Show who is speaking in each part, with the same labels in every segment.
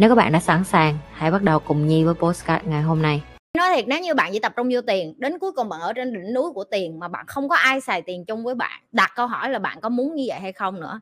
Speaker 1: Nếu các bạn đã sẵn sàng, hãy bắt đầu cùng Nhi với postcard ngày hôm nay.
Speaker 2: nói thiệt nếu như bạn chỉ tập trung vô tiền đến cuối cùng bạn ở trên đỉnh núi của tiền mà bạn không có ai xài tiền chung với bạn đặt câu hỏi là bạn có muốn như vậy hay không nữa.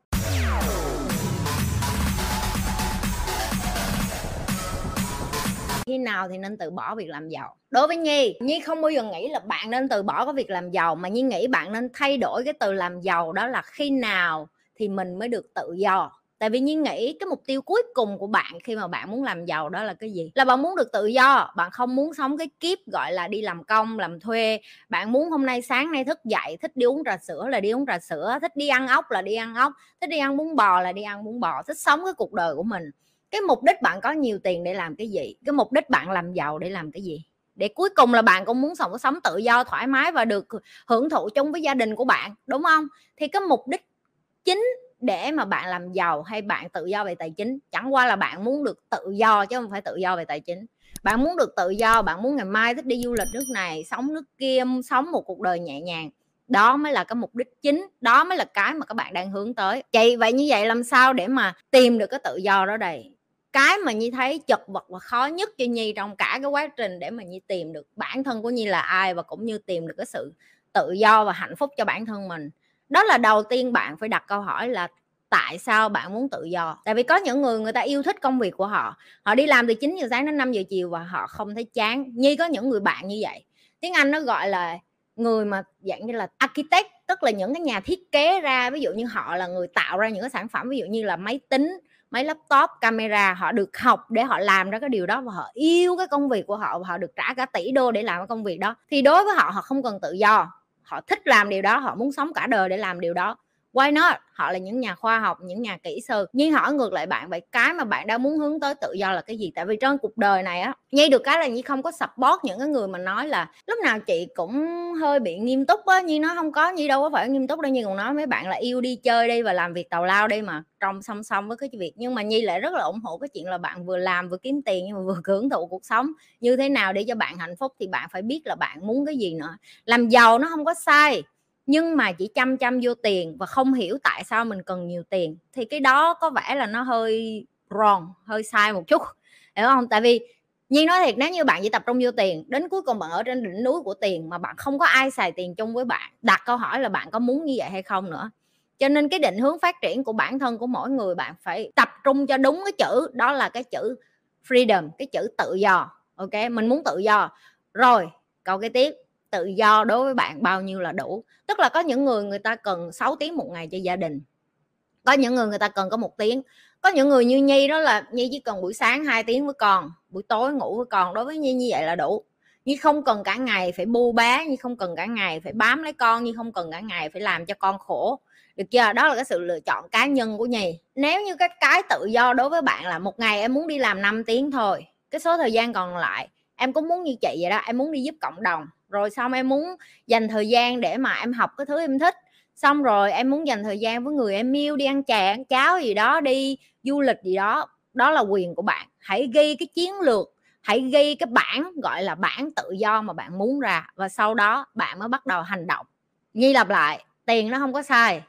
Speaker 2: Khi nào thì nên từ bỏ việc làm giàu? Đối với nhi nhi không bao giờ nghĩ là bạn nên từ bỏ cái việc làm giàu mà nhi nghĩ bạn nên thay đổi cái từ làm giàu đó là khi nào thì mình mới được tự do tại vì nhiên nghĩ cái mục tiêu cuối cùng của bạn khi mà bạn muốn làm giàu đó là cái gì? Là bạn muốn được tự do, bạn không muốn sống cái kiếp, gọi là, đi làm công, làm thuê. Bạn muốn hôm nay sáng nay thức dậy, thích đi uống trà sữa là đi uống trà sữa, thích đi ăn ốc là đi ăn ốc, thích đi ăn bún bò là đi ăn bún bò, thích sống cái cuộc đời của mình. Cái mục đích bạn có nhiều tiền để làm cái gì? Cái mục đích bạn làm giàu để làm cái gì? Để cuối cùng là bạn cũng muốn sống sống tự do, thoải mái và được hưởng thụ chung với gia đình của bạn, đúng không? Thì cái mục đích chính để mà bạn làm giàu hay bạn tự do về tài chính? Chẳng qua là bạn muốn được tự do chứ không phải tự do về tài chính. Bạn muốn được tự do, bạn muốn ngày mai thích đi du lịch nước này, sống nước kia sống một cuộc đời nhẹ nhàng. Đó mới là cái mục đích chính, đó mới là cái mà các bạn đang hướng tới. Vậy vậy như vậy làm sao để mà tìm được cái tự do đó đây? Cái mà nhi thấy chật vật và khó nhất cho nhi trong cả cái quá trình để mà nhi tìm được bản thân của nhi là ai và cũng như tìm được cái sự tự do và hạnh phúc cho bản thân mình đó là đầu tiên bạn phải đặt câu hỏi là tại sao bạn muốn tự do? Tại vì có những người người ta yêu thích công việc của họ. Họ đi làm từ 9 giờ sáng đến 5 giờ chiều và họ không thấy chán. Nhi có những người bạn như vậy. Tiếng anh nó gọi là người mà dạng như là architect, tức là những cái nhà thiết kế ra. Ví dụ như họ là người tạo ra những cái sản phẩm, ví dụ như là máy tính, máy laptop, camera. Họ được học để họ làm ra cái điều đó và họ yêu cái công việc của họ và họ được trả cả tỷ đô để làm cái công việc đó. Thì đối với họ họ không cần tự do họ thích làm điều đó họ muốn sống cả đời để làm điều đó why not? Họ là những nhà khoa học, những nhà kỹ sư. Nhưng hỏi ngược lại bạn, vậy cái mà bạn đang muốn hướng tới tự do là cái gì? Tại vì trong cuộc đời này á nhi được cái là nhi không có support những cái người mà nói là lúc nào chị cũng hơi bị nghiêm túc á, nhi nó không có, nhi đâu có phải nghiêm túc đâu. Nhi còn nói mấy bạn là yêu đi chơi đi và làm việc tào lao đi mà trong song song với cái việc. Nhưng mà nhi lại rất là ủng hộ cái chuyện là bạn vừa làm vừa kiếm tiền nhưng mà vừa hưởng thụ cuộc sống. Như thế nào để cho bạn hạnh phúc thì bạn phải biết là bạn muốn cái gì nữa. Làm giàu nó không có sai nhưng mà chỉ chăm chăm vô tiền và không hiểu tại sao mình cần nhiều tiền, thì cái đó có vẻ là nó hơi wrong, hơi sai một chút, hiểu không? Tại vì như nói thiệt, nếu như bạn chỉ tập trung vô tiền, đến cuối cùng bạn ở trên đỉnh núi của tiền mà bạn không có ai xài tiền chung với bạn, đặt câu hỏi là bạn có muốn như vậy hay không nữa. Cho nên cái định hướng phát triển của bản thân của mỗi người bạn phải tập trung cho đúng cái chữ, đó là cái chữ freedom, cái chữ tự do, ok? Mình muốn tự do. Rồi, câu cái tiếp tự do đối với bạn bao nhiêu là đủ. Tức là có những người người ta cần 6 tiếng một ngày cho gia đình, có những người người ta cần có một tiếng. Có những người như nhi đó là nhi chỉ cần buổi sáng 2 tiếng với con, buổi tối ngủ với con, đối với nhi như vậy là đủ. Nhi không cần cả ngày phải bu bá, nhi không cần cả ngày phải bám lấy con, nhi không cần cả ngày phải làm cho con khổ. Được chưa? Đó là cái sự lựa chọn cá nhân của nhi. Nếu như cái cái tự do đối với bạn là một ngày em muốn đi làm 5 tiếng thôi, cái số thời gian còn lại, em cũng muốn như chị vậy đó, em muốn đi giúp cộng đồng rồi xong em muốn dành thời gian để mà em học cái thứ em thích. Xong rồi em muốn dành thời gian với người em yêu đi ăn chè, ăn cháo gì đó, đi du lịch gì đó. Đó là quyền của bạn. Hãy ghi cái chiến lược, hãy ghi cái bản gọi là bản tự do mà bạn muốn ra. Và sau đó bạn mới bắt đầu hành động. Nhi lặp lại, tiền nó không có sai.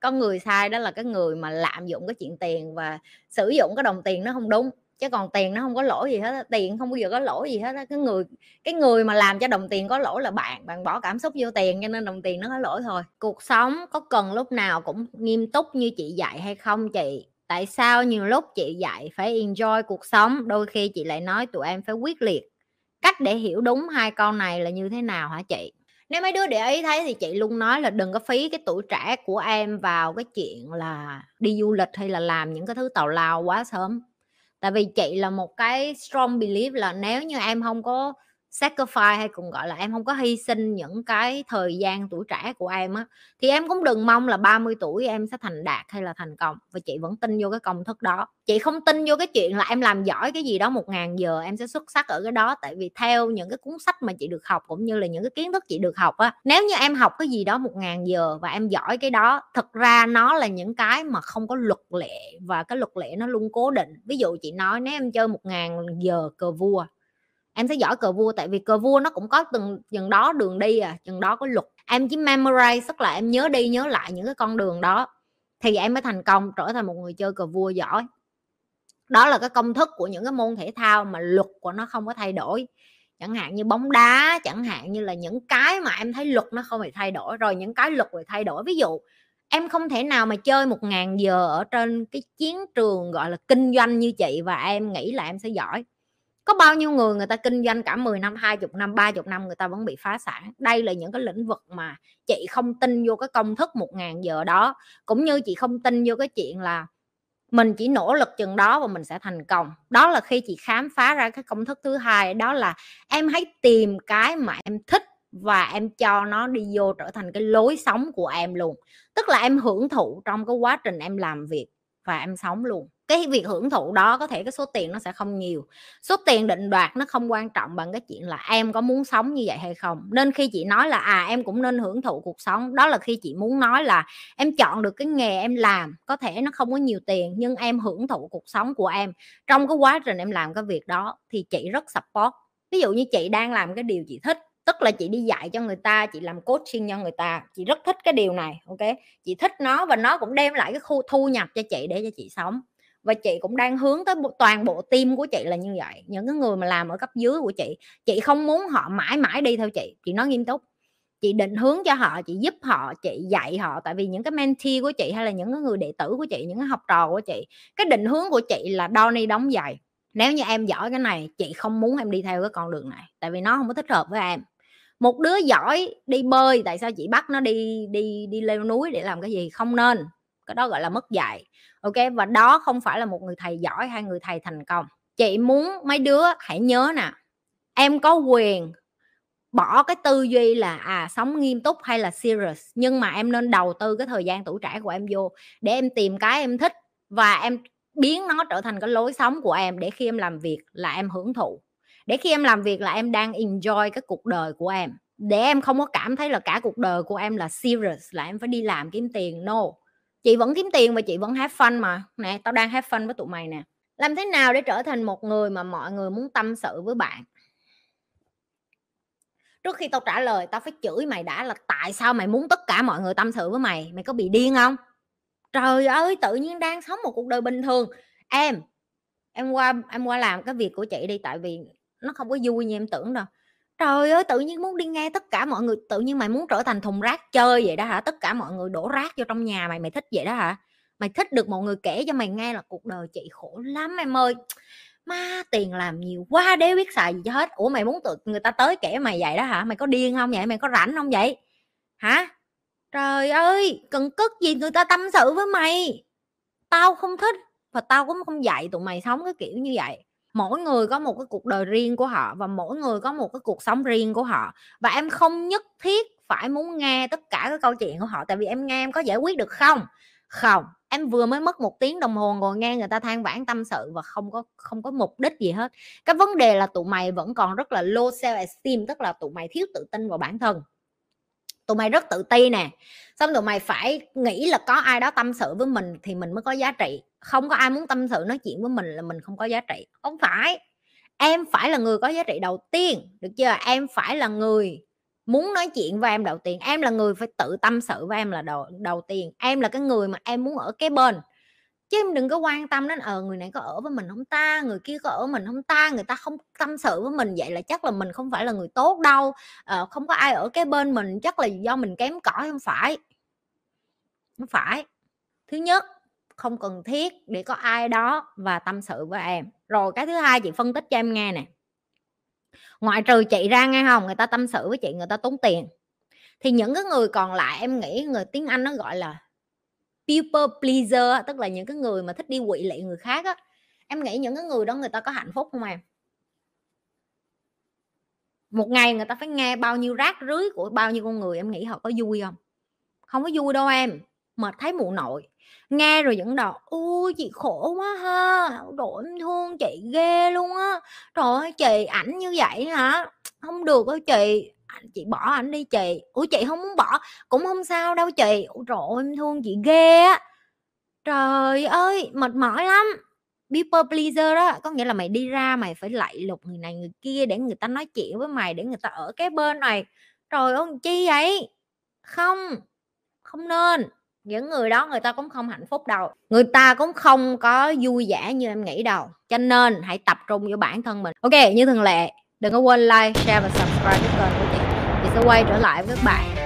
Speaker 2: Có người sai đó là cái người mà lạm dụng cái chuyện tiền và sử dụng cái đồng tiền nó không đúng chứ còn tiền nó không có lỗi gì hết tiền không bao giờ có lỗi gì hết cái người cái người mà làm cho đồng tiền có lỗi là bạn bạn bỏ cảm xúc vô tiền cho nên đồng tiền nó có lỗi thôi. Cuộc sống có cần lúc nào cũng nghiêm túc như chị dạy hay không chị? Tại sao nhiều lúc chị dạy phải enjoy cuộc sống, đôi khi chị lại nói tụi em phải quyết liệt? Cách để hiểu đúng hai câu này là như thế nào hả chị? Nếu mấy đứa để ý thấy thì chị luôn nói là đừng có phí cái tuổi trẻ của em vào cái chuyện là đi du lịch hay là làm những cái thứ tào lao quá sớm tại vì chị là một cái strong belief là nếu như em không có sacrifice hay cũng gọi là em không có hy sinh những cái thời gian tuổi trẻ của em á, thì em cũng đừng mong là 30 tuổi em sẽ thành đạt hay là thành công, và chị vẫn tin vô cái công thức đó. Chị không tin vô cái chuyện là em làm giỏi cái gì đó một ngàn giờ em sẽ xuất sắc ở cái đó, tại vì theo những cái cuốn sách mà chị được học cũng như là những cái kiến thức chị được học á, nếu như em học cái gì đó một ngàn giờ và em giỏi cái đó thực ra nó là những cái mà không có luật lệ và cái luật lệ nó luôn cố định. Ví dụ chị nói, nếu em chơi một ngàn giờ cờ vua em sẽ giỏi cờ vua, tại vì cờ vua nó cũng có từng, chừng đó đường đi à chừng đó có luật. Em chỉ memorize tức là em nhớ đi, nhớ lại những cái con đường đó. Thì em mới thành công, trở thành một người chơi cờ vua giỏi. Đó là cái công thức của những cái môn thể thao mà luật của nó không có thay đổi. Chẳng hạn như bóng đá, chẳng hạn như là những cái mà em thấy luật nó không bị thay đổi, rồi những cái luật bị thay đổi. Ví dụ, em không thể nào mà chơi một ngàn giờ ở trên cái chiến trường, gọi là, kinh doanh như chị và em nghĩ là em sẽ giỏi có bao nhiêu người người ta kinh doanh cả 10 năm 20 năm 30 năm người ta vẫn bị phá sản. Đây là những cái lĩnh vực mà chị không tin vô cái công thức một ngàn giờ đó. Cũng như chị không tin vô cái chuyện là mình chỉ nỗ lực chừng đó và mình sẽ thành công. Đó là khi chị khám phá ra cái công thức thứ hai, đó là em hãy tìm cái mà em thích và em cho nó đi vô trở thành cái lối sống của em luôn. Tức là em hưởng thụ trong cái quá trình em làm việc và em sống luôn cái việc hưởng thụ đó có thể cái số tiền nó sẽ không nhiều. Số tiền định đoạt nó không quan trọng bằng cái chuyện là em có muốn sống như vậy hay không. Nên khi chị nói là à em cũng nên hưởng thụ cuộc sống, đó là khi chị muốn nói là em chọn được cái nghề em làm, có thể nó không có nhiều tiền nhưng em hưởng thụ cuộc sống của em. Trong cái quá trình em làm cái việc đó thì chị rất support. Ví dụ như chị đang làm cái điều chị thích, tức là chị đi dạy cho người ta, chị làm coaching cho người ta, chị rất thích cái điều này, ok? Chị thích nó và nó cũng đem lại cái khu, thu nhập cho chị để cho chị sống và chị cũng đang hướng tới toàn bộ team của chị là như vậy. Những cái người mà làm ở cấp dưới của chị chị không muốn họ mãi mãi đi theo chị chị nói nghiêm túc. Chị định hướng cho họ, chị giúp họ, chị dạy họ. Tại vì những cái mentee của chị hay là những cái người đệ tử của chị, những cái học trò của chị, cái định hướng của chị là đo ni đóng giày. Nếu như em giỏi cái này, chị không muốn em đi theo cái con đường này, tại vì nó không có thích hợp với em. Một đứa giỏi đi bơi, tại sao chị bắt nó đi đi đi leo núi để làm cái gì? Không nên cái đó, gọi là, mất dạy. Ok, và đó không phải là một người thầy giỏi hay người thầy thành công. Chị muốn mấy đứa hãy nhớ nè, em có quyền bỏ cái tư duy là à sống nghiêm túc hay là serious, nhưng mà em nên đầu tư cái thời gian tuổi trẻ của em vô để em tìm cái em thích và em biến nó trở thành cái lối sống của em để khi em làm việc là em hưởng thụ. Để khi em làm việc là em đang enjoy cái cuộc đời của em. Để em không có cảm thấy là cả cuộc đời của em là serious, là em phải đi làm kiếm tiền, no chị vẫn kiếm tiền và chị vẫn have fun mà. Nè, tao đang have fun với tụi mày nè. Làm thế nào để trở thành một người mà mọi người muốn tâm sự với bạn? Trước khi tao trả lời, tao phải chửi mày đã là tại sao mày muốn tất cả mọi người tâm sự với mày? Mày có bị điên không? Trời ơi, tự nhiên đang sống một cuộc đời bình thường. Em em qua em qua làm cái việc của chị đi, tại vì nó không có vui như em tưởng đâu trời ơi, tự nhiên muốn đi nghe tất cả mọi người, tự nhiên mày muốn trở thành thùng rác chơi vậy đó hả? Tất cả mọi người đổ rác vô trong nhà mày mày thích vậy đó hả? Mày thích được mọi người kể cho mày nghe là cuộc đời chị khổ lắm em ơi. Ma tiền làm nhiều quá để biết xài gì cho hết. Ủa, mày muốn tự, người ta tới kể mày vậy đó hả? Mày có điên không vậy? Mày có rảnh không vậy? Hả? Trời ơi, cần cất gì người ta tâm sự với mày? Tao không thích và tao cũng không dạy tụi mày sống cái kiểu như vậy mỗi người có một cái cuộc đời riêng của họ và mỗi người có một cái cuộc sống riêng của họ. Và em không nhất thiết phải muốn nghe tất cả các câu chuyện của họ, tại vì em nghe em có giải quyết được không? Không, em vừa mới mất một tiếng đồng hồ ngồi nghe người ta than vãn tâm sự và không có không có mục đích gì hết. Cái vấn đề là tụi mày vẫn còn rất là low self esteem, tức là tụi mày thiếu tự tin vào bản thân. Tụi mày rất tự ti nè. Xong tụi mày phải nghĩ là có ai đó tâm sự với mình thì mình mới có giá trị không có ai muốn tâm sự nói chuyện với mình là mình không có giá trị. Không phải. Em phải là người có giá trị đầu tiên được chưa? Em phải là người muốn nói chuyện với em đầu tiên. Em là người phải tự tâm sự với em là đầu đầu tiên. Em là cái người mà em muốn ở cái bên. Chứ em đừng có quan tâm đến ờ người này có ở với mình không ta? Người kia có ở mình không ta? Người ta không tâm sự với mình vậy là chắc là mình không phải là người tốt đâu. Ờ, không có ai ở cái bên mình chắc là do mình kém cỏi không phải. Không phải. Thứ nhất không cần thiết để có ai đó và tâm sự với em. Rồi cái thứ hai, chị phân tích cho em nghe nè. Ngoại trừ chị ra nghe không? Người ta tâm sự với chị, người ta tốn tiền. Thì những cái người còn lại, em nghĩ người tiếng anh nó gọi là people pleaser tức là những cái người mà thích đi quỵ lị người khác á, em nghĩ những cái người đó người ta có hạnh phúc không em? Một ngày người ta phải nghe bao nhiêu rác rưới của bao nhiêu con người, em nghĩ họ có vui không? Không có vui đâu em, mệt thấy mụ nội nghe rồi vẫn đọc ui chị khổ quá ha đội em thương chị ghê luôn á. Trời ơi chị ảnh như vậy hả? Không được đâu chị. Chị bỏ ảnh đi chị. Ủa chị không muốn bỏ cũng không sao đâu chị. Ủa trời ơi, em thương chị ghê á. Trời ơi mệt mỏi lắm. People pleaser đó có nghĩa là mày đi ra mày phải lạy lục người này người kia để người ta nói chuyện với mày để người ta ở cái bên này. Trời ơi chi vậy? Không không nên những người đó người ta cũng không hạnh phúc đâu. Người ta cũng không có vui vẻ như em nghĩ đâu. Cho nên hãy tập trung vào bản thân mình. Ok, như thường lệ, đừng có quên like, share và subscribe cái kênh của chị. Chị sẽ quay trở lại với các bạn.